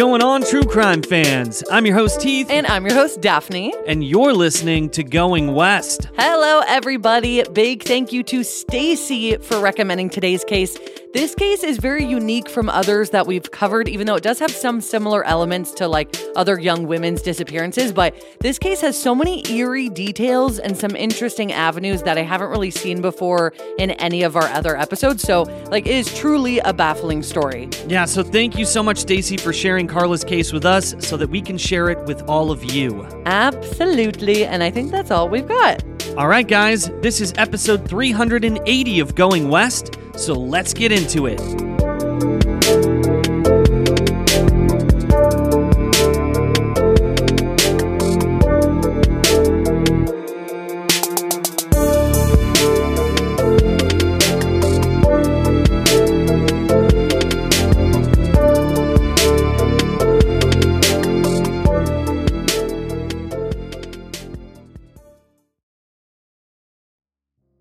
going on, true crime fans? I'm your host, Heath. And I'm your host, Daphne. And you're listening to Going West. Hello, everybody. Big thank you to Stacy for recommending today's case. This case is very unique from others that we've covered, even though it does have some similar elements to like other young women's disappearances. But this case has so many eerie details and some interesting avenues that I haven't really seen before in any of our other episodes. So, like, it is truly a baffling story. Yeah, so thank you so much, Stacy, for sharing Carla's case with us so that we can share it with all of you. Absolutely. And I think that's all we've got. All right, guys, this is episode 380 of Going West, so let's get into it.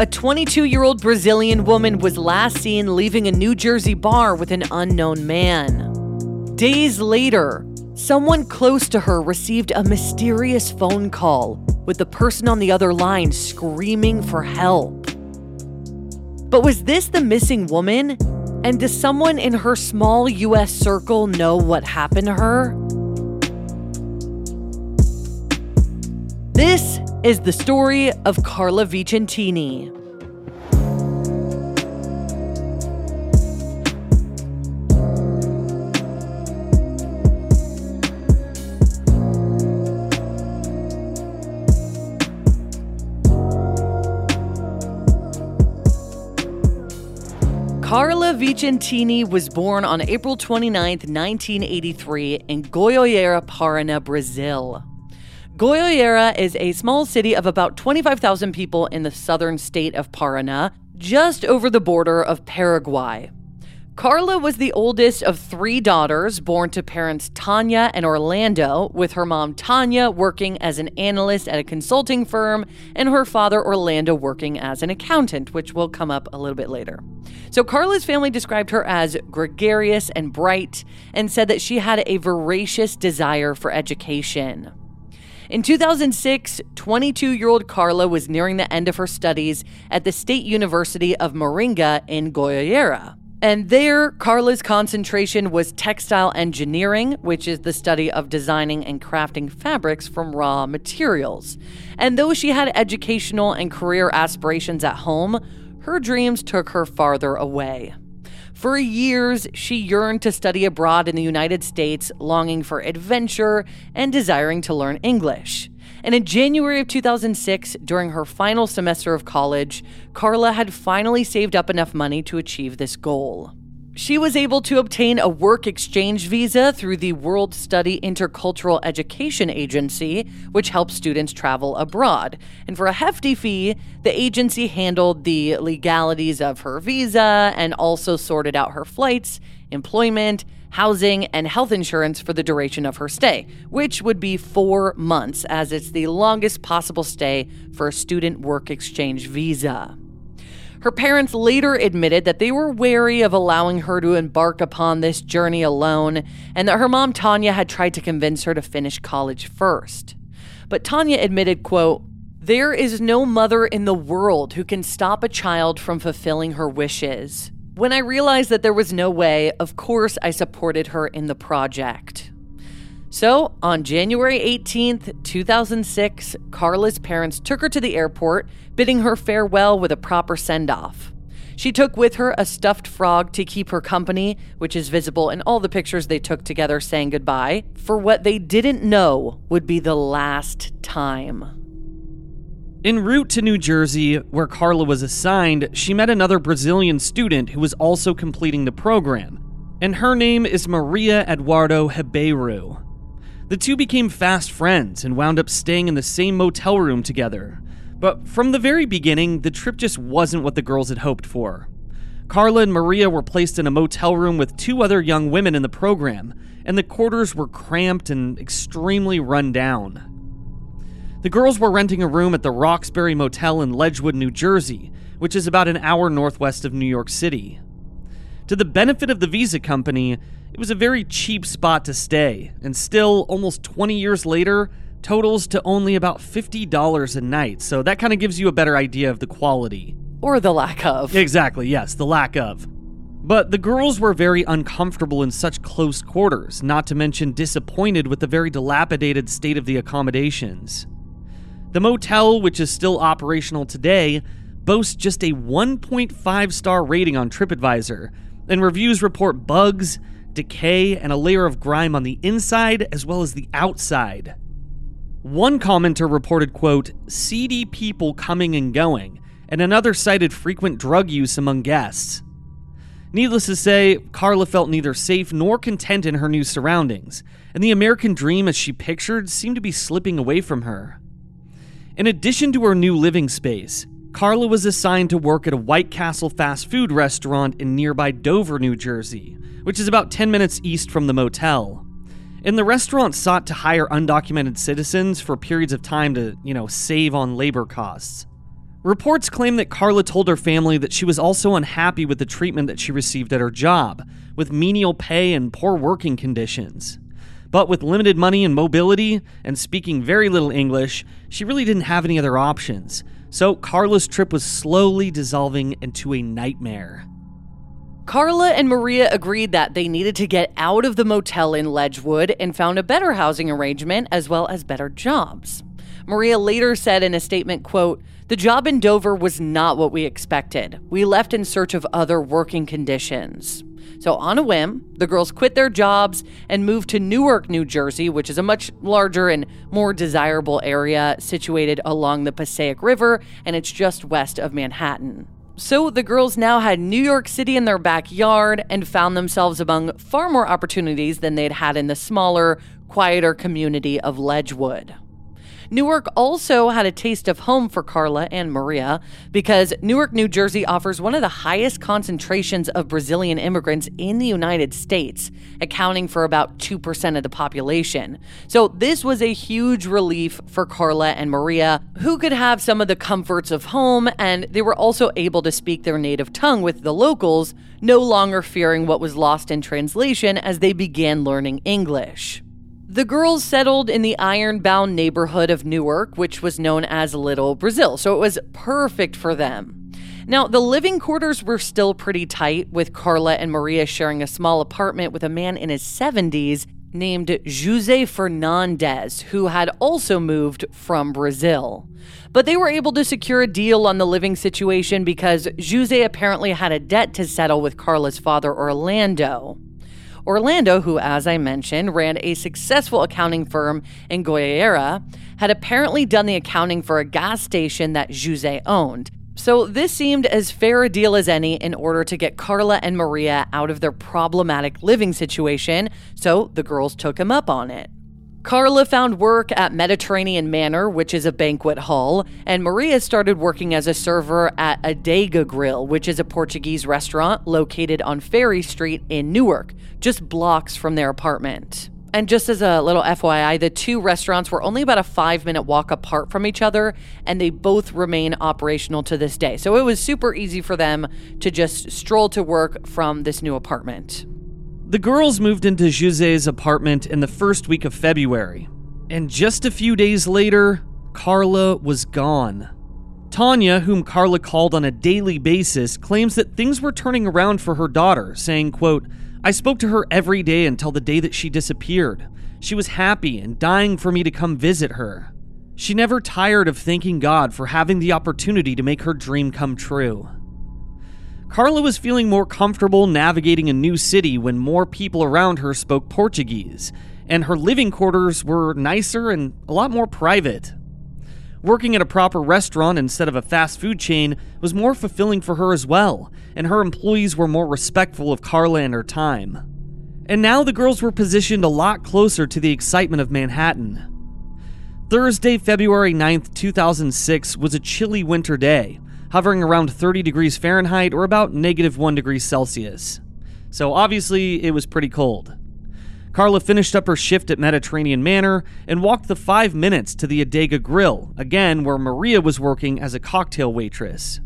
a 22 year old Brazilian woman was last seen leaving a New Jersey bar with an unknown man. Days later, someone close to her received a mysterious phone call with the person on the other line screaming for help. But was this the missing woman? And does someone in her small US circle know what happened to her? Is the story of Carla Vicentini. Carla Vicentini was born on April 29, 1983, in Goiânia, Paraná, Brazil. Goiânia is a small city of about 25,000 people in the southern state of Paraná, just over the border of Paraguay. Carla was the oldest of three daughters born to parents Tanya and Orlando, with her mom Tanya working as an analyst at a consulting firm and her father Orlando working as an accountant, which will come up a little bit later. So, Carla's family described her as gregarious and bright and said that she had a voracious desire for education. In 2006, 22 year old Carla was nearing the end of her studies at the State University of Maringá in Goiânia. And there, Carla's concentration was textile engineering, which is the study of designing and crafting fabrics from raw materials. And though she had educational and career aspirations at home, her dreams took her farther away. For years, she yearned to study abroad in the United States, longing for adventure and desiring to learn English. And in January of 2006, during her final semester of college, Carla had finally saved up enough money to achieve this goal. She was able to obtain a work exchange visa through the World Study Intercultural Education Agency, which helps students travel abroad. And for a hefty fee, the agency handled the legalities of her visa and also sorted out her flights, employment, housing, and health insurance for the duration of her stay, which would be four months, as it's the longest possible stay for a student work exchange visa. Her parents later admitted that they were wary of allowing her to embark upon this journey alone, and that her mom Tanya had tried to convince her to finish college first. But Tanya admitted, quote, there is no mother in the world who can stop a child from fulfilling her wishes. When I realized that there was no way, of course I supported her in the project. So, on January 18th, 2006, Carla's parents took her to the airport, bidding her farewell with a proper send off. She took with her a stuffed frog to keep her company, which is visible in all the pictures they took together saying goodbye, for what they didn't know would be the last time. En route to New Jersey, where Carla was assigned, she met another Brazilian student who was also completing the program. and her name is Maria Eduarda Ribeiro. The two became fast friends and wound up staying in the same motel room together. But from the very beginning, the trip just wasn't what the girls had hoped for. Carla and Maria were placed in a motel room with two other young women in the program, and the quarters were cramped and extremely run down. The girls were renting a room at the Roxbury Motel in Ledgewood, New Jersey, which is about an hour northwest of New York City. To the benefit of the visa company, was a very cheap spot to stay, and still, almost 20 years later, totals to only about $50 a night, so that kind of gives you a better idea of the quality. Or the lack of. Exactly, yes, the lack of. But the girls were very uncomfortable in such close quarters, not to mention disappointed with the very dilapidated state of the accommodations. The motel, which is still operational today, boasts just a 1.5 star rating on TripAdvisor, and reviews report bugs, decay, and a layer of grime on the inside as well as the outside. One commenter reported, quote, seedy people coming and going, and another cited frequent drug use among guests. Needless to say, Carla felt neither safe nor content in her new surroundings, and the American dream as she pictured seemed to be slipping away from her. In addition to her new living space, Carla was assigned to work at a White Castle fast food restaurant in nearby Dover, New Jersey, which is about 10 minutes east from the motel. And the restaurant sought to hire undocumented citizens for periods of time to, you know, save on labor costs. Reports claim that Carla told her family that she was also unhappy with the treatment that she received at her job, with menial pay and poor working conditions. But with limited money and mobility, and speaking very little English, she really didn't have any other options. So Carla's trip was slowly dissolving into a nightmare. Carla and Maria agreed that they needed to get out of the motel in Ledgewood and found a better housing arrangement as well as better jobs. Maria later said in a statement, quote, "The job in Dover was not what we expected. We left in search of other working conditions." So, on a whim, the girls quit their jobs and moved to Newark, New Jersey, which is a much larger and more desirable area situated along the Passaic River, and it's just west of Manhattan. So the girls now had New York City in their backyard and found themselves among far more opportunities than they'd had in the smaller, quieter community of Ledgewood. Newark also had a taste of home for Carla and Maria because Newark, New Jersey offers one of the highest concentrations of Brazilian immigrants in the United States, accounting for about 2% of the population. So this was a huge relief for Carla and Maria, who could have some of the comforts of home, and they were also able to speak their native tongue with the locals, no longer fearing what was lost in translation as they began learning English. The girls settled in the Ironbound neighborhood of Newark, which was known as Little Brazil, so it was perfect for them. Now, the living quarters were still pretty tight, with Carla and Maria sharing a small apartment with a man in his 70s named Jose Fernandez, who had also moved from Brazil. But they were able to secure a deal on the living situation because Jose apparently had a debt to settle with Carla's father, Orlando. Orlando, who, as I mentioned, ran a successful accounting firm in Goiâira, had apparently done the accounting for a gas station that Jose owned. So this seemed as fair a deal as any in order to get Carla and Maria out of their problematic living situation, so the girls took him up on it. Carla found work at Mediterranean Manor, which is a banquet hall, and Maria started working as a server at Adega Grill, which is a Portuguese restaurant located on Ferry Street in Newark, just blocks from their apartment. And just as a little FYI, the two restaurants were only about a five minute walk apart from each other, and they both remain operational to this day. So it was super easy for them to just stroll to work from this new apartment. The girls moved into Jose's apartment in the first week of February, and just a few days later, Carla was gone. Tanya, whom Carla called on a daily basis, claims that things were turning around for her daughter, saying, quote, I spoke to her every day until the day that she disappeared. She was happy and dying for me to come visit her. She never tired of thanking God for having the opportunity to make her dream come true. Carla was feeling more comfortable navigating a new city when more people around her spoke Portuguese, and her living quarters were nicer and a lot more private. Working at a proper restaurant instead of a fast food chain was more fulfilling for her as well, and her employees were more respectful of Carla and her time. And now the girls were positioned a lot closer to the excitement of Manhattan. Thursday, February 9th, 2006 was a chilly winter day, hovering around 30 degrees Fahrenheit or about negative 1 degrees Celsius. So obviously, it was pretty cold. Carla finished up her shift at Mediterranean Manor and walked the five minutes to the Adega Grill, again where Maria was working as a cocktail waitress.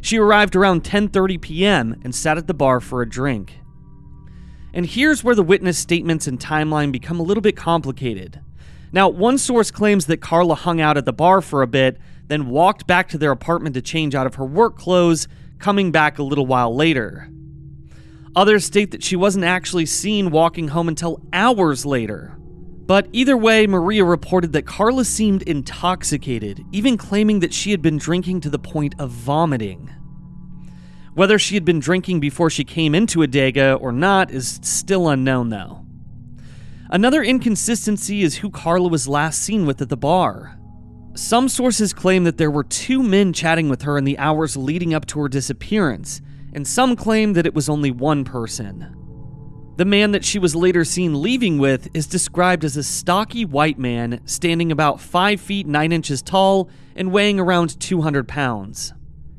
She arrived around 10:30 p.m. and sat at the bar for a drink. And here's where the witness statements and timeline become a little bit complicated. Now, one source claims that Carla hung out at the bar for a bit, then walked back to their apartment to change out of her work clothes, coming back a little while later. Others state that she wasn't actually seen walking home until hours later. But either way, Maria reported that Carla seemed intoxicated, even claiming that she had been drinking to the point of vomiting. Whether she had been drinking before she came into Adega or not is still unknown, though. Another inconsistency is who Carla was last seen with at the bar. Some sources claim that there were two men chatting with her in the hours leading up to her disappearance, and some claim that it was only one person. The man that she was later seen leaving with is described as a stocky white man standing about 5 feet 9 inches tall and weighing around 200 pounds.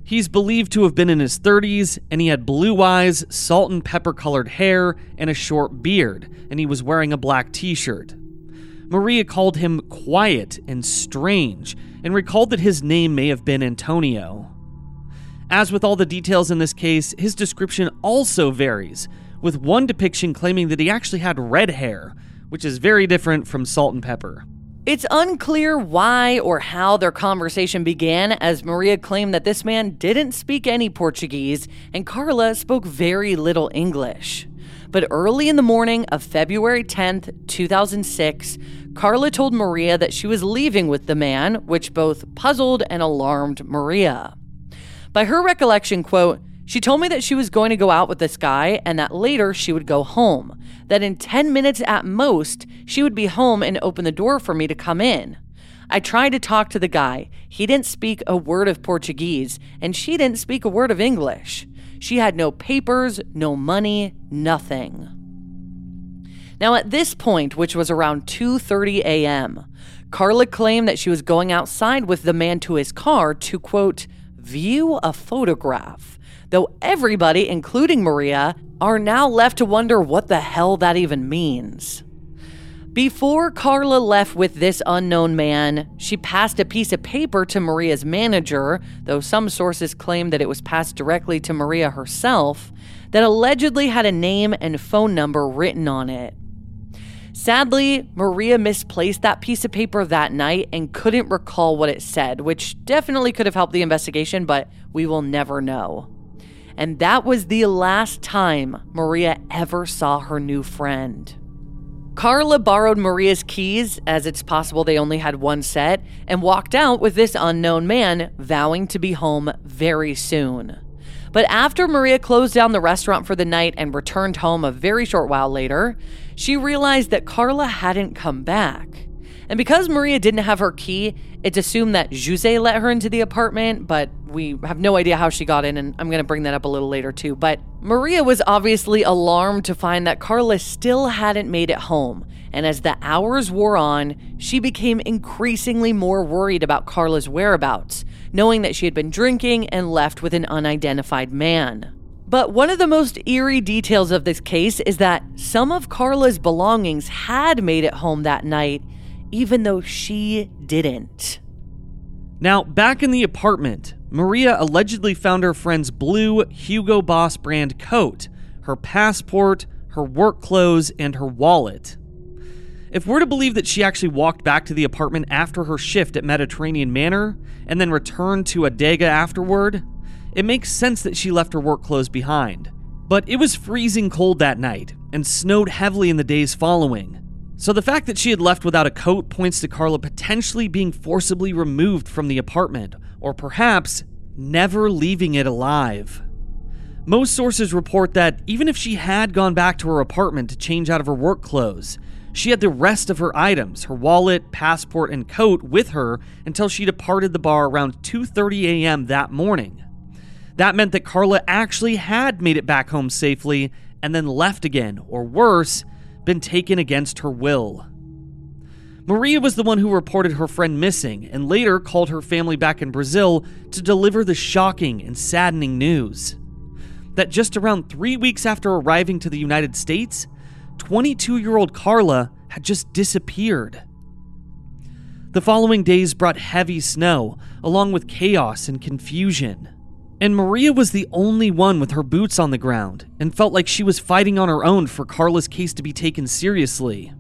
He's believed to have been in his 30s, and he had blue eyes, salt and pepper colored hair, and a short beard, and he was wearing a black t shirt. Maria called him quiet and strange, and recalled that his name may have been Antonio. As with all the details in this case, his description also varies, with one depiction claiming that he actually had red hair, which is very different from salt and pepper. It's unclear why or how their conversation began, as Maria claimed that this man didn't speak any Portuguese and Carla spoke very little English. But early in the morning of February 10th, 2006, Carla told Maria that she was leaving with the man, which both puzzled and alarmed Maria. By her recollection, quote, she told me that she was going to go out with this guy and that later she would go home. That in 10 minutes at most, she would be home and open the door for me to come in. I tried to talk to the guy. He didn't speak a word of Portuguese, and she didn't speak a word of English. She had no papers, no money, nothing. Now at this point, which was around 2:30 a.m., Carla claimed that she was going outside with the man to his car to quote view a photograph, though everybody, including Maria, are now left to wonder what the hell that even means. Before Carla left with this unknown man, she passed a piece of paper to Maria's manager, though some sources claim that it was passed directly to Maria herself, that allegedly had a name and phone number written on it. Sadly, Maria misplaced that piece of paper that night and couldn't recall what it said, which definitely could have helped the investigation, but we will never know. And that was the last time Maria ever saw her new friend. Carla borrowed Maria's keys, as it's possible they only had one set, and walked out with this unknown man, vowing to be home very soon. But after Maria closed down the restaurant for the night and returned home a very short while later, she realized that Carla hadn't come back. And because Maria didn't have her key, it's assumed that Jose let her into the apartment, but we have no idea how she got in, and I'm going to bring that up a little later too. But Maria was obviously alarmed to find that Carla still hadn't made it home. And as the hours wore on, she became increasingly more worried about Carla's whereabouts, knowing that she had been drinking and left with an unidentified man. But one of the most eerie details of this case is that some of Carla's belongings had made it home that night, even though she didn't. Now, back in the apartment, Maria allegedly found her friend's blue Hugo Boss brand coat, her passport, her work clothes, and her wallet. If we're to believe that she actually walked back to the apartment after her shift at Mediterranean Manor and then returned to Adega afterward, it makes sense that she left her work clothes behind. But it was freezing cold that night and snowed heavily in the days following. So the fact that she had left without a coat points to Carla potentially being forcibly removed from the apartment, or perhaps never leaving it alive. Most sources report that even if she had gone back to her apartment to change out of her work clothes, she had the rest of her items, her wallet, passport, and coat with her until she departed the bar around 2:30 a.m. that morning. That meant that Carla actually had made it back home safely and then left again, or worse, been taken against her will. Maria was the one who reported her friend missing and later called her family back in Brazil to deliver the shocking and saddening news that just around three weeks after arriving to the United States, 22 year old Carla had just disappeared. The following days brought heavy snow, along with chaos and confusion. And Maria was the only one with her boots on the ground and felt like she was fighting on her own for Carla's case to be taken seriously.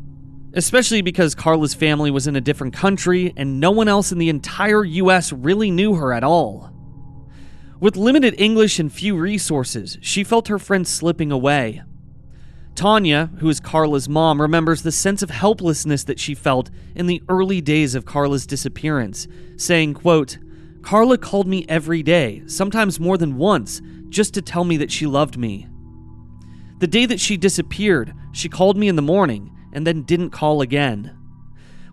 Especially because Carla's family was in a different country and no one else in the entire US really knew her at all. With limited English and few resources, she felt her friend slipping away. Tanya, who is Carla's mom, remembers the sense of helplessness that she felt in the early days of Carla's disappearance, saying, quote, Carla called me every day, sometimes more than once, just to tell me that she loved me. The day that she disappeared, she called me in the morning and then didn't call again.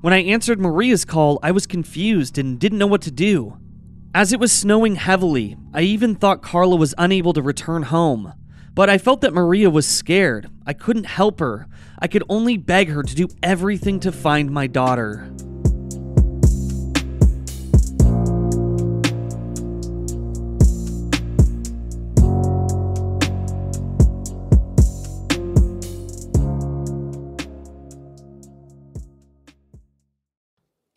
When I answered Maria's call, I was confused and didn't know what to do. As it was snowing heavily, I even thought Carla was unable to return home. But I felt that Maria was scared. I couldn't help her. I could only beg her to do everything to find my daughter.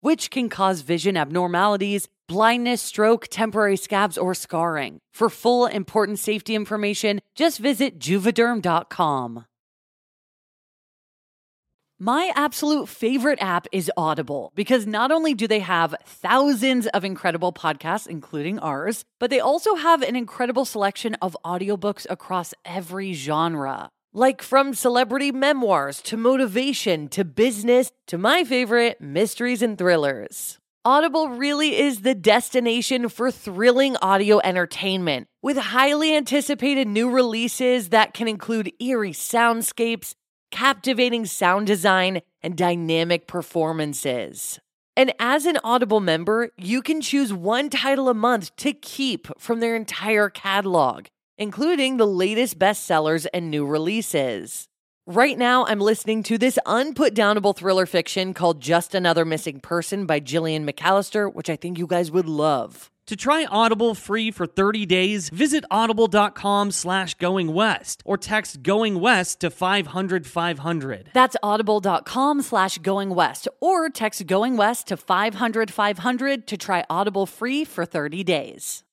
which can cause vision abnormalities, blindness, stroke, temporary scabs, or scarring. For full important safety information, just visit juvederm.com. My absolute favorite app is Audible because not only do they have thousands of incredible podcasts, including ours, but they also have an incredible selection of audiobooks across every genre. Like from celebrity memoirs to motivation to business to my favorite, mysteries and thrillers. Audible really is the destination for thrilling audio entertainment with highly anticipated new releases that can include eerie soundscapes, captivating sound design, and dynamic performances. And as an Audible member, you can choose one title a month to keep from their entire catalog, including the latest bestsellers and new releases. Right now, I'm listening to this unputdownable thriller fiction called Just Another Missing Person by Gillian McAllister, which I think you guys would love. To try Audible free for 30 days, visit audible.com slash going west or text going west to 500 500. That's audible.com slash going west or text going west to 500 500 to try Audible free for 30 days.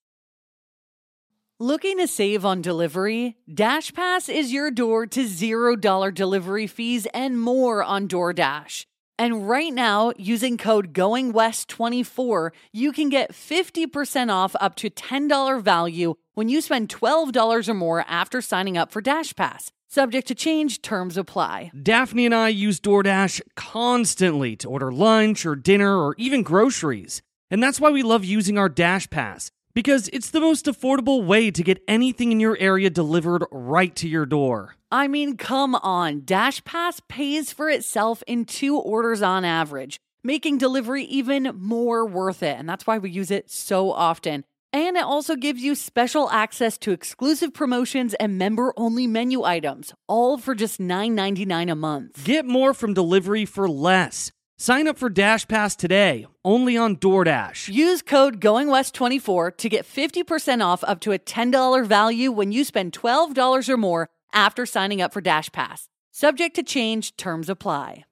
Looking to save on delivery? DashPass is your door to $0 delivery fees and more on DoorDash. And right now, using code GOINGWEST24, you can get 50% off up to $10 value when you spend $12 or more after signing up for DashPass. Subject to change, terms apply. Daphne and I use DoorDash constantly to order lunch or dinner or even groceries. And that's why we love using our DashPass, because it's the most affordable way to get anything in your area delivered right to your door. I mean, come on. DashPass pays for itself in two orders on average, making delivery even more worth it. And that's why we use it so often. And it also gives you special access to exclusive promotions and member only menu items, all for just $9.99 a month. Get more from delivery for less. Sign up for DashPass today, only on DoorDash. Use code GOINGWEST24 to get 50% off up to a $10 value when you spend $12 or more after signing up for DashPass. Subject to change, terms apply.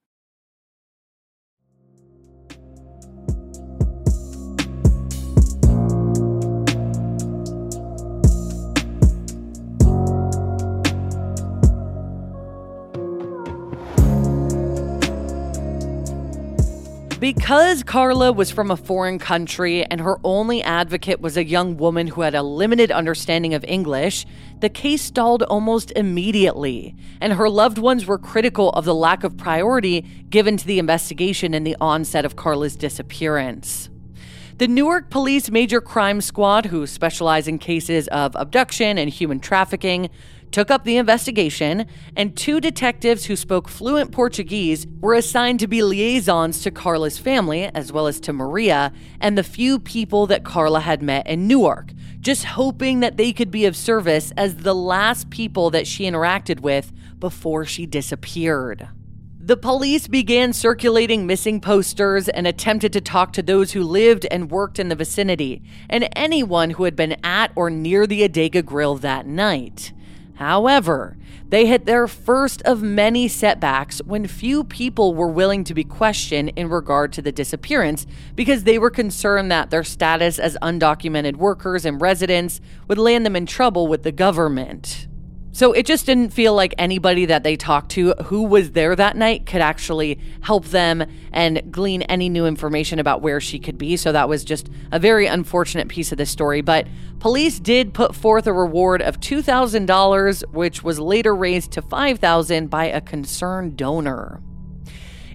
Because Carla was from a foreign country and her only advocate was a young woman who had a limited understanding of English, the case stalled almost immediately, and her loved ones were critical of the lack of priority given to the investigation in the onset of Carla's disappearance. The Newark Police Major Crime Squad, who specialize in cases of abduction and human trafficking, took up the investigation, and two detectives who spoke fluent Portuguese were assigned to be liaisons to Carla's family, as well as to Maria and the few people that Carla had met in Newark, just hoping that they could be of service as the last people that she interacted with before she disappeared. The police began circulating missing posters and attempted to talk to those who lived and worked in the vicinity and anyone who had been at or near the Adega Grill that night. However, they hit their first of many setbacks when few people were willing to be questioned in regard to the disappearance because they were concerned that their status as undocumented workers and residents would land them in trouble with the government. So it just didn't feel like anybody that they talked to who was there that night could actually help them and glean any new information about where she could be. So that was just a very unfortunate piece of the story. But police did put forth a reward of $2,000, which was later raised to $5,000 by a concerned donor.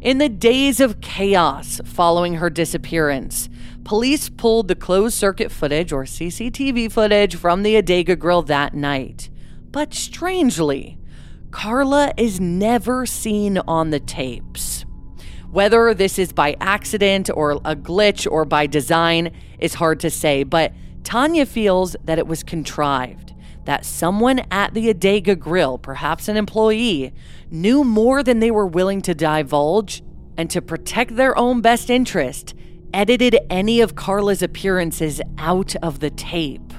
In the days of chaos following her disappearance, police pulled the closed circuit footage or CCTV footage from the Adega Grill that night. But strangely, Carla is never seen on the tapes. Whether this is by accident or a glitch or by design is hard to say, but Tanya feels that it was contrived, that someone at the Adega Grill, perhaps an employee, knew more than they were willing to divulge, and to protect their own best interest, edited any of Carla's appearances out of the tape.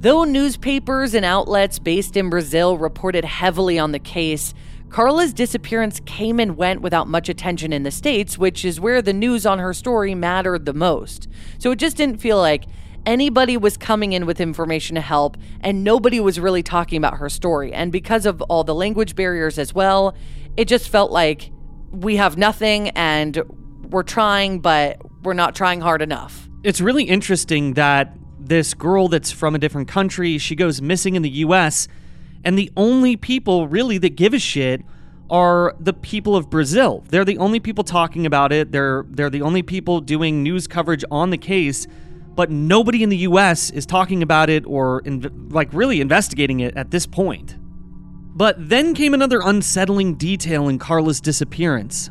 Though newspapers and outlets based in Brazil reported heavily on the case, Carla's disappearance came and went without much attention in the States, which is where the news on her story mattered the most. So it just didn't feel like anybody was coming in with information to help, and nobody was really talking about her story. And because of all the language barriers as well, it just felt like we have nothing and we're trying, but we're not trying hard enough. It's really interesting that this girl that's from a different country, she goes missing in the US, and the only people really that give a shit are the people of Brazil. They're the only people talking about it. They're they're the only people doing news coverage on the case, but nobody in the US is talking about it or like really investigating it at this point. But then came another unsettling detail in Carla's disappearance.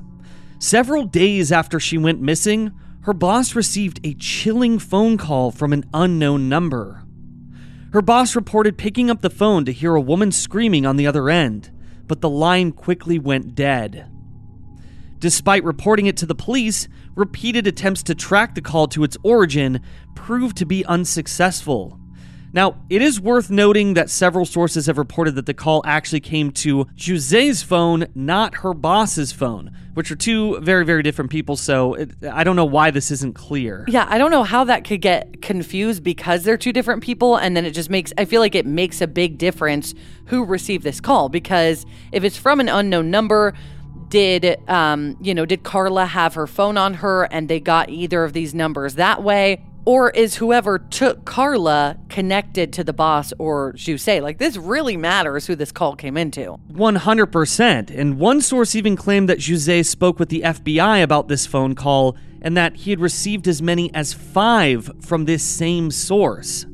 Several days after she went missing, her boss received a chilling phone call from an unknown number. Her boss reported picking up the phone to hear a woman screaming on the other end, but the line quickly went dead. Despite reporting it to the police, repeated attempts to track the call to its origin proved to be unsuccessful. Now, it is worth noting that several sources have reported that the call actually came to José's phone, not her boss's phone, which are two very, very different people. So it, I don't know why this isn't clear. Yeah, I don't know how that could get confused because they're two different people. And then it just makes, I feel like it makes a big difference who received this call because if it's from an unknown number, did um, you know did carla have her phone on her and they got either of these numbers that way or is whoever took Carla connected to the boss or José? Like, this really matters who this call came into. 100%. And one source even claimed that José spoke with the FBI about this phone call and that he had received as many as five from this same source.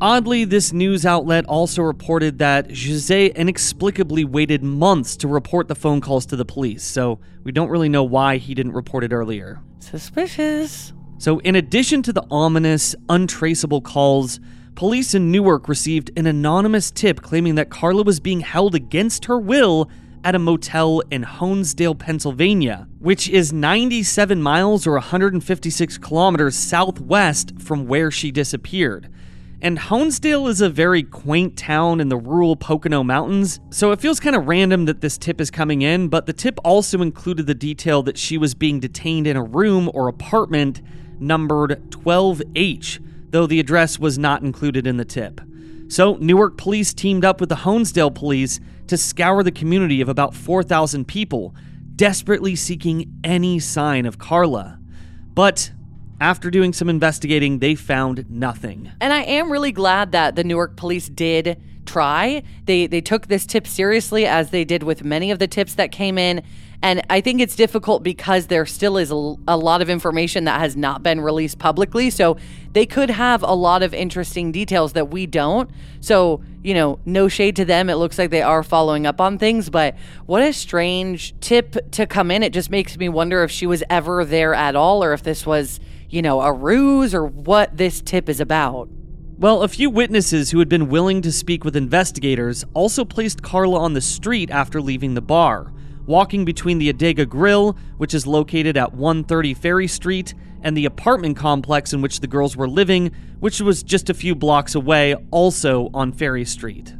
Oddly, this news outlet also reported that José inexplicably waited months to report the phone calls to the police, so we don't really know why he didn't report it earlier. Suspicious. So, in addition to the ominous, untraceable calls, police in Newark received an anonymous tip claiming that Carla was being held against her will at a motel in Honesdale, Pennsylvania, which is 97 miles or 156 kilometers southwest from where she disappeared. And Honesdale is a very quaint town in the rural Pocono Mountains, so it feels kind of random that this tip is coming in, but the tip also included the detail that she was being detained in a room or apartment numbered 12H, though the address was not included in the tip. So, Newark police teamed up with the Honesdale police to scour the community of about 4,000 people, desperately seeking any sign of Carla. But after doing some investigating, they found nothing. And I am really glad that the Newark police did try. They they took this tip seriously as they did with many of the tips that came in and I think it's difficult because there still is a, a, lot of information that has not been released publicly. So they could have a lot of interesting details that we don't. So, you know, no shade to them. It looks like they are following up on things, but what a strange tip to come in. It just makes me wonder if she was ever there at all or if this was, you know, a ruse or what this tip is about. Well, a few witnesses who had been willing to speak with investigators also placed Carla on the street after leaving the bar walking between the Adega Grill, which is located at 130 Ferry Street, and the apartment complex in which the girls were living, which was just a few blocks away, also on Ferry Street.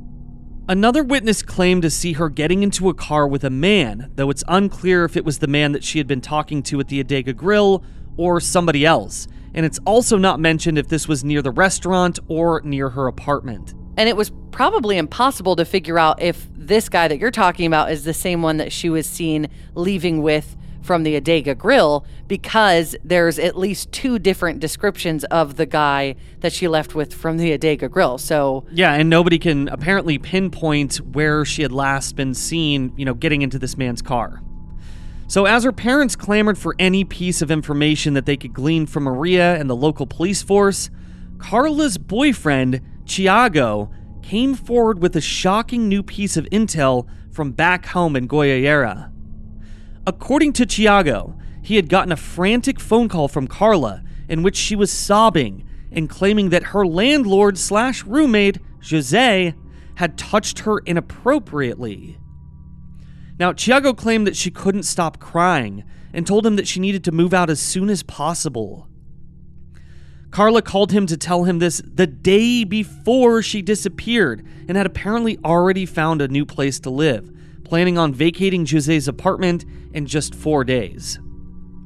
Another witness claimed to see her getting into a car with a man, though it's unclear if it was the man that she had been talking to at the Adega Grill or somebody else, and it's also not mentioned if this was near the restaurant or near her apartment. And it was probably impossible to figure out if this guy that you're talking about is the same one that she was seen leaving with from the Adega Grill because there's at least two different descriptions of the guy that she left with from the Adega Grill. So yeah, and nobody can apparently pinpoint where she had last been seen, you know, getting into this man's car. So as her parents clamored for any piece of information that they could glean from Maria and the local police force, Carla's boyfriend Tiago came forward with a shocking new piece of intel from back home in Goiâira. According to Tiago, he had gotten a frantic phone call from Carla in which she was sobbing and claiming that her landlord slash roommate, Jose, had touched her inappropriately. Now, Tiago claimed that she couldn't stop crying and told him that she needed to move out as soon as possible. Carla called him to tell him this the day before she disappeared and had apparently already found a new place to live, planning on vacating José's apartment in just four days.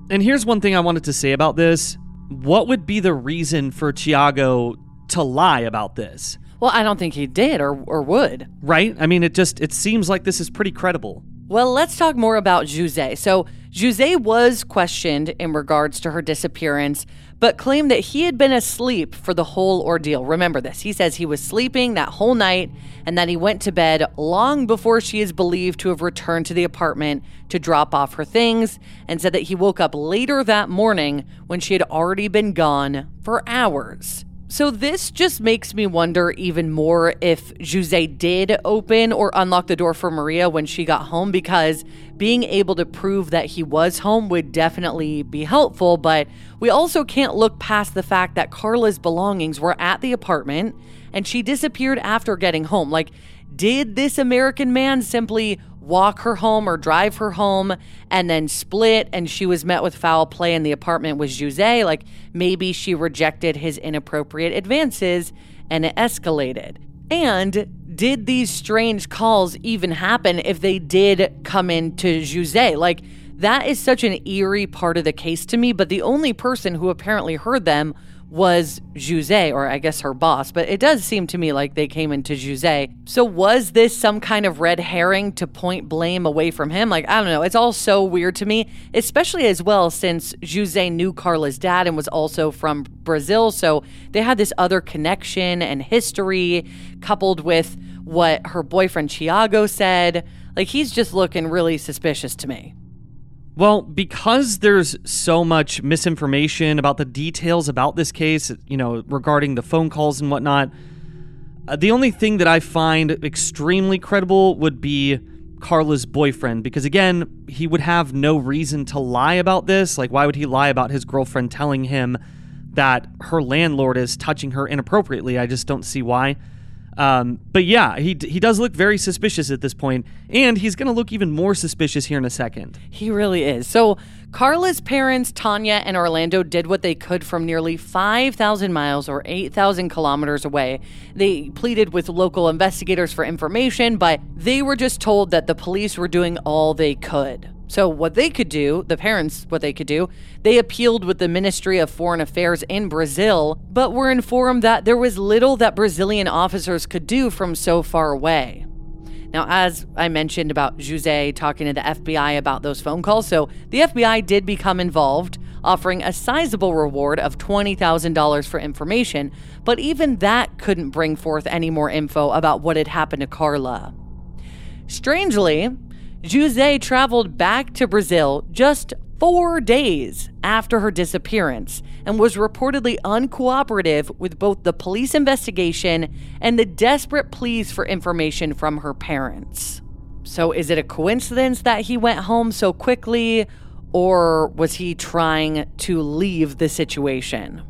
And here's one thing I wanted to say about this. What would be the reason for Tiago to lie about this? Well, I don't think he did or, or would. Right? I mean, it just it seems like this is pretty credible. Well, let's talk more about José. So, José was questioned in regards to her disappearance, but claimed that he had been asleep for the whole ordeal. Remember this. He says he was sleeping that whole night and that he went to bed long before she is believed to have returned to the apartment to drop off her things, and said that he woke up later that morning when she had already been gone for hours. So this just makes me wonder even more if José did open or unlock the door for Maria when she got home because being able to prove that he was home would definitely be helpful, but we also can't look past the fact that Carla's belongings were at the apartment and she disappeared after getting home. Like did this American man simply walk her home or drive her home and then split and she was met with foul play in the apartment with José. Like maybe she rejected his inappropriate advances and it escalated. And did these strange calls even happen if they did come into José? Like that is such an eerie part of the case to me, but the only person who apparently heard them was José, or I guess her boss, but it does seem to me like they came into José. So was this some kind of red herring to point blame away from him? Like, I don't know. It's all so weird to me, especially as well since José knew Carla's dad and was also from Brazil. So they had this other connection and history coupled with what her boyfriend Tiago said. Like, he's just looking really suspicious to me. Well, because there's so much misinformation about the details about this case, you know, regarding the phone calls and whatnot, uh, the only thing that I find extremely credible would be Carla's boyfriend, because again, he would have no reason to lie about this. Like, why would he lie about his girlfriend telling him that her landlord is touching her inappropriately? I just don't see why. Um, but yeah, he he does look very suspicious at this point, and he's going to look even more suspicious here in a second. He really is. So Carla's parents, Tanya and Orlando, did what they could from nearly 5,000 miles or 8,000 kilometers away. They pleaded with local investigators for information, but they were just told that the police were doing all they could. So, what they could do, the parents, what they could do, they appealed with the Ministry of Foreign Affairs in Brazil, but were informed that there was little that Brazilian officers could do from so far away. Now, as I mentioned about José talking to the FBI about those phone calls, so the FBI did become involved, offering a sizable reward of $20,000 for information, but even that couldn't bring forth any more info about what had happened to Carla. Strangely, José traveled back to Brazil just four days after her disappearance and was reportedly uncooperative with both the police investigation and the desperate pleas for information from her parents. So, is it a coincidence that he went home so quickly, or was he trying to leave the situation?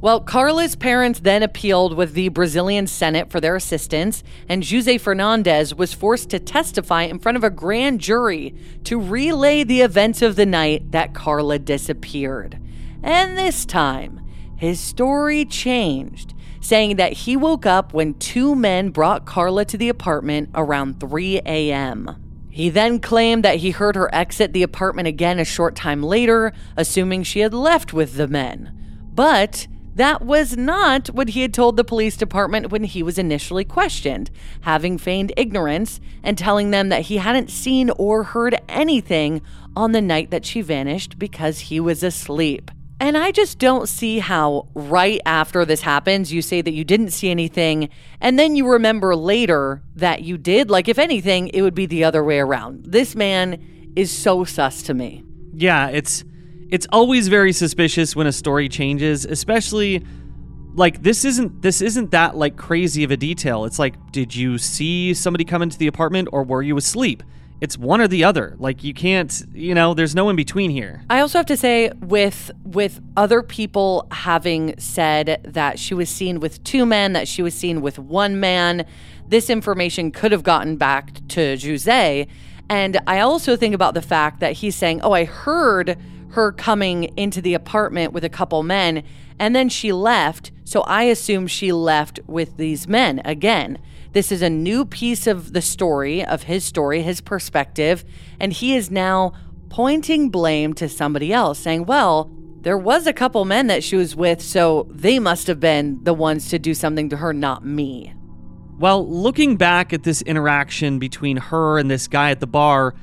Well, Carla's parents then appealed with the Brazilian Senate for their assistance, and José Fernandes was forced to testify in front of a grand jury to relay the events of the night that Carla disappeared. And this time, his story changed, saying that he woke up when two men brought Carla to the apartment around 3 a.m. He then claimed that he heard her exit the apartment again a short time later, assuming she had left with the men. But that was not what he had told the police department when he was initially questioned, having feigned ignorance and telling them that he hadn't seen or heard anything on the night that she vanished because he was asleep. And I just don't see how, right after this happens, you say that you didn't see anything, and then you remember later that you did. Like, if anything, it would be the other way around. This man is so sus to me. Yeah, it's it's always very suspicious when a story changes, especially like this isn't this isn't that like crazy of a detail. It's like did you see somebody come into the apartment or were you asleep? It's one or the other. Like you can't, you know, there's no in between here. I also have to say with with other people having said that she was seen with two men, that she was seen with one man, this information could have gotten back to José. And I also think about the fact that he's saying, "Oh, I heard her coming into the apartment with a couple men, and then she left. So I assume she left with these men again. This is a new piece of the story, of his story, his perspective, and he is now pointing blame to somebody else, saying, well, there was a couple men that she was with, so they must have been the ones to do something to her, not me. Well, looking back at this interaction between her and this guy at the bar,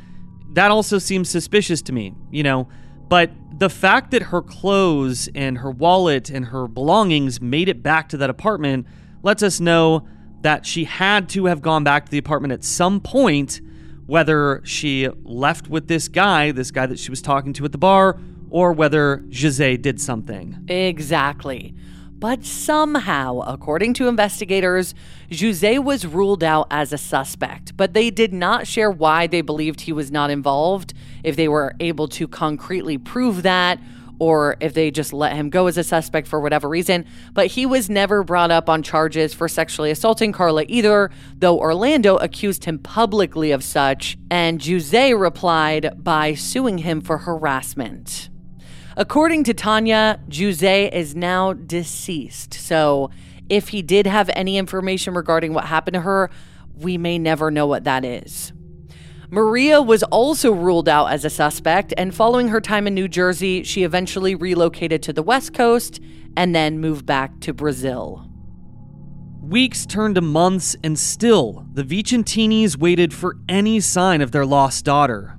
that also seems suspicious to me. You know, but the fact that her clothes and her wallet and her belongings made it back to that apartment lets us know that she had to have gone back to the apartment at some point, whether she left with this guy, this guy that she was talking to at the bar, or whether José did something. Exactly. But somehow, according to investigators, José was ruled out as a suspect, but they did not share why they believed he was not involved, if they were able to concretely prove that, or if they just let him go as a suspect for whatever reason. But he was never brought up on charges for sexually assaulting Carla either, though Orlando accused him publicly of such, and José replied by suing him for harassment. According to Tanya, José is now deceased. So if he did have any information regarding what happened to her, we may never know what that is. Maria was also ruled out as a suspect, and following her time in New Jersey, she eventually relocated to the West Coast and then moved back to Brazil. Weeks turned to months, and still, the Vicentinis waited for any sign of their lost daughter.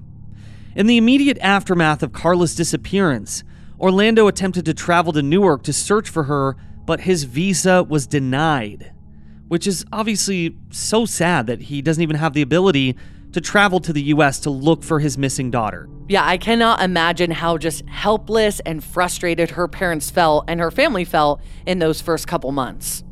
In the immediate aftermath of Carla's disappearance, Orlando attempted to travel to Newark to search for her, but his visa was denied, which is obviously so sad that he doesn't even have the ability to travel to the US to look for his missing daughter. Yeah, I cannot imagine how just helpless and frustrated her parents felt and her family felt in those first couple months.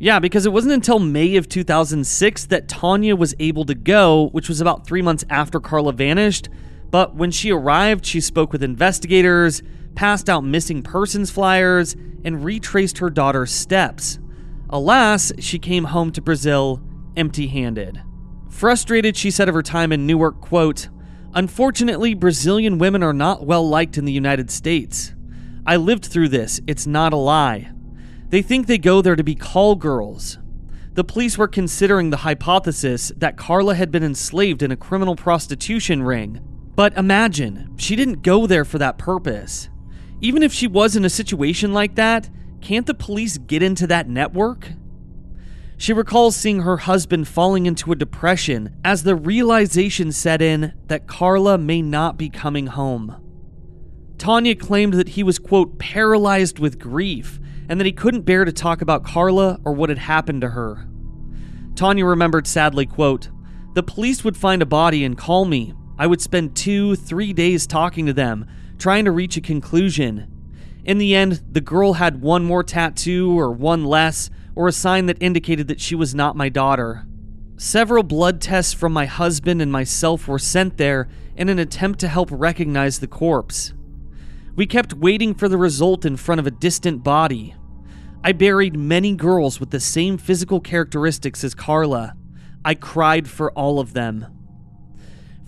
Yeah, because it wasn't until May of 2006 that Tanya was able to go, which was about three months after Carla vanished. But when she arrived, she spoke with investigators, passed out missing persons flyers, and retraced her daughter's steps. Alas, she came home to Brazil empty handed. Frustrated, she said of her time in Newark, quote, Unfortunately, Brazilian women are not well liked in the United States. I lived through this, it's not a lie. They think they go there to be call girls. The police were considering the hypothesis that Carla had been enslaved in a criminal prostitution ring. But imagine, she didn't go there for that purpose. Even if she was in a situation like that, can't the police get into that network? She recalls seeing her husband falling into a depression as the realization set in that Carla may not be coming home. Tanya claimed that he was, quote, paralyzed with grief and that he couldn't bear to talk about Carla or what had happened to her. Tanya remembered sadly, quote, The police would find a body and call me. I would spend two, three days talking to them, trying to reach a conclusion. In the end, the girl had one more tattoo or one less, or a sign that indicated that she was not my daughter. Several blood tests from my husband and myself were sent there in an attempt to help recognize the corpse. We kept waiting for the result in front of a distant body. I buried many girls with the same physical characteristics as Carla. I cried for all of them.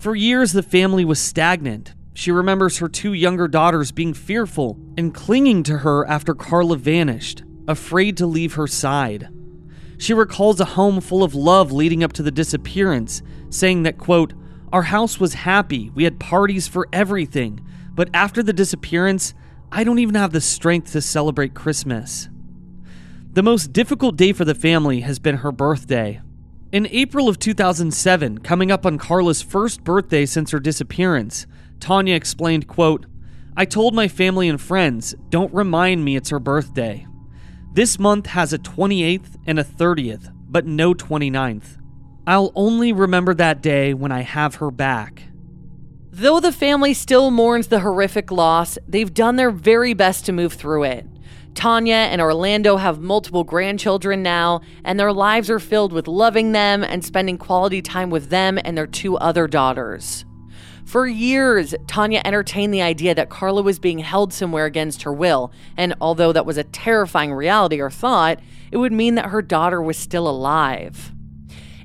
For years, the family was stagnant. She remembers her two younger daughters being fearful and clinging to her after Carla vanished afraid to leave her side. She recalls a home full of love leading up to the disappearance, saying that, quote, Our house was happy, we had parties for everything, but after the disappearance, I don't even have the strength to celebrate Christmas. The most difficult day for the family has been her birthday. In April of 2007, coming up on Carla's first birthday since her disappearance, Tanya explained, quote, I told my family and friends, don't remind me it's her birthday. This month has a 28th and a 30th, but no 29th. I'll only remember that day when I have her back. Though the family still mourns the horrific loss, they've done their very best to move through it. Tanya and Orlando have multiple grandchildren now, and their lives are filled with loving them and spending quality time with them and their two other daughters. For years, Tanya entertained the idea that Carla was being held somewhere against her will, and although that was a terrifying reality or thought, it would mean that her daughter was still alive.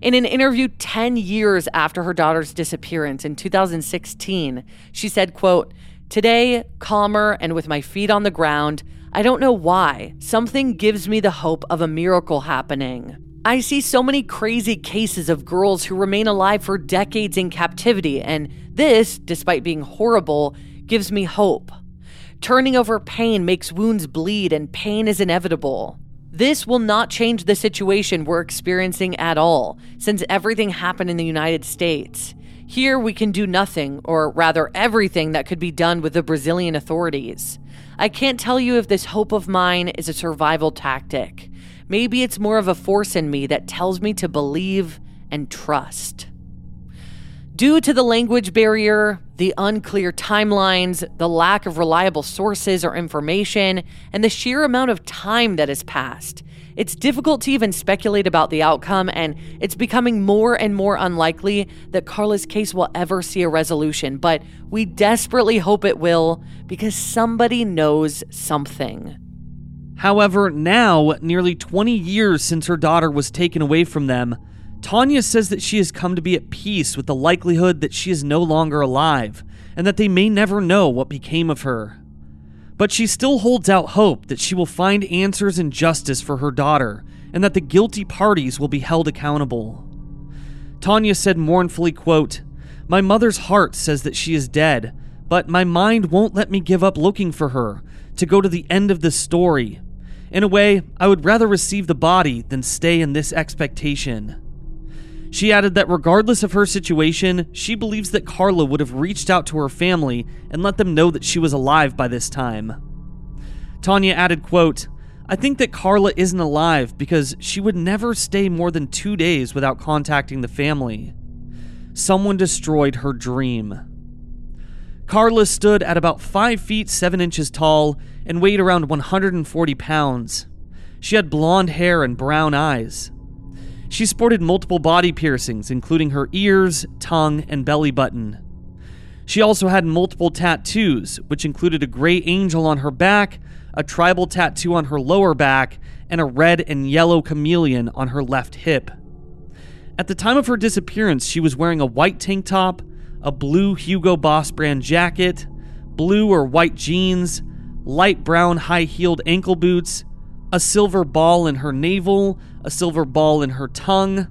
In an interview 10 years after her daughter's disappearance in 2016, she said, quote, Today, calmer and with my feet on the ground, I don't know why, something gives me the hope of a miracle happening. I see so many crazy cases of girls who remain alive for decades in captivity, and this, despite being horrible, gives me hope. Turning over pain makes wounds bleed, and pain is inevitable. This will not change the situation we're experiencing at all, since everything happened in the United States. Here, we can do nothing, or rather, everything that could be done with the Brazilian authorities. I can't tell you if this hope of mine is a survival tactic. Maybe it's more of a force in me that tells me to believe and trust. Due to the language barrier, The unclear timelines, the lack of reliable sources or information, and the sheer amount of time that has passed. It's difficult to even speculate about the outcome, and it's becoming more and more unlikely that Carla's case will ever see a resolution. But we desperately hope it will because somebody knows something. However, now, nearly 20 years since her daughter was taken away from them, Tanya says that she has come to be at peace with the likelihood that she is no longer alive and that they may never know what became of her. But she still holds out hope that she will find answers and justice for her daughter and that the guilty parties will be held accountable. Tanya said mournfully, quote, "My mother's heart says that she is dead, but my mind won't let me give up looking for her to go to the end of this story. In a way, I would rather receive the body than stay in this expectation." She added that regardless of her situation, she believes that Carla would have reached out to her family and let them know that she was alive by this time. Tanya added, quote, I think that Carla isn't alive because she would never stay more than two days without contacting the family. Someone destroyed her dream. Carla stood at about 5 feet 7 inches tall and weighed around 140 pounds. She had blonde hair and brown eyes. She sported multiple body piercings, including her ears, tongue, and belly button. She also had multiple tattoos, which included a gray angel on her back, a tribal tattoo on her lower back, and a red and yellow chameleon on her left hip. At the time of her disappearance, she was wearing a white tank top, a blue Hugo Boss brand jacket, blue or white jeans, light brown high heeled ankle boots, a silver ball in her navel, a silver ball in her tongue,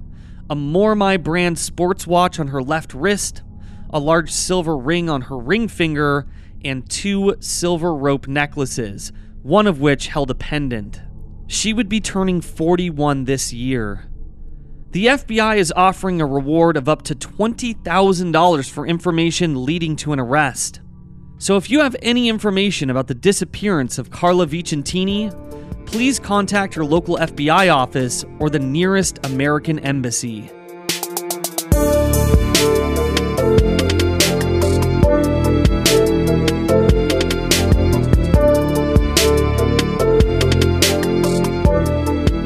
a Mormaii brand sports watch on her left wrist, a large silver ring on her ring finger, and two silver rope necklaces, one of which held a pendant. She would be turning 41 this year. The FBI is offering a reward of up to $20,000 for information leading to an arrest. So if you have any information about the disappearance of Carla Vicentini, please contact your local FBI office or the nearest American embassy.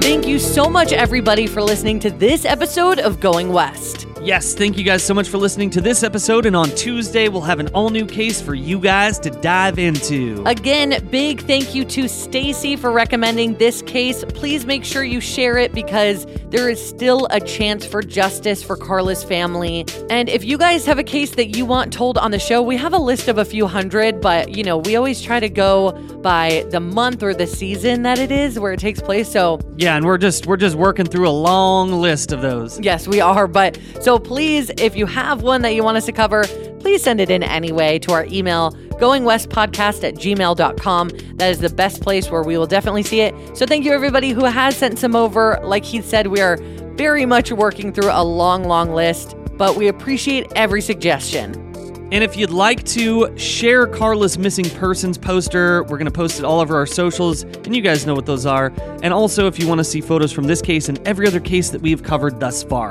Thank you so much, everybody, for listening to this episode of Going West. Yes, thank you guys so much for listening to this episode. And on Tuesday, we'll have an all new case for you guys to dive into. Again, big thank you to Stacy for recommending this case. Please make sure you share it because there is still a chance for justice for Carla's family. And if you guys have a case that you want told on the show, we have a list of a few hundred, but you know, we always try to go by the month or the season that it is where it takes place. So, yeah, and we're just we're just working through a long list of those. Yes, we are, but so please, if you have one that you want us to cover, please send it in anyway to our email, goingwestpodcast at gmail.com. That is the best place where we will definitely see it. So thank you, everybody who has sent some over. Like he said, we are very much working through a long, long list, but we appreciate every suggestion. And if you'd like to share Carla's missing persons poster, we're going to post it all over our socials, and you guys know what those are. And also, if you want to see photos from this case and every other case that we've covered thus far.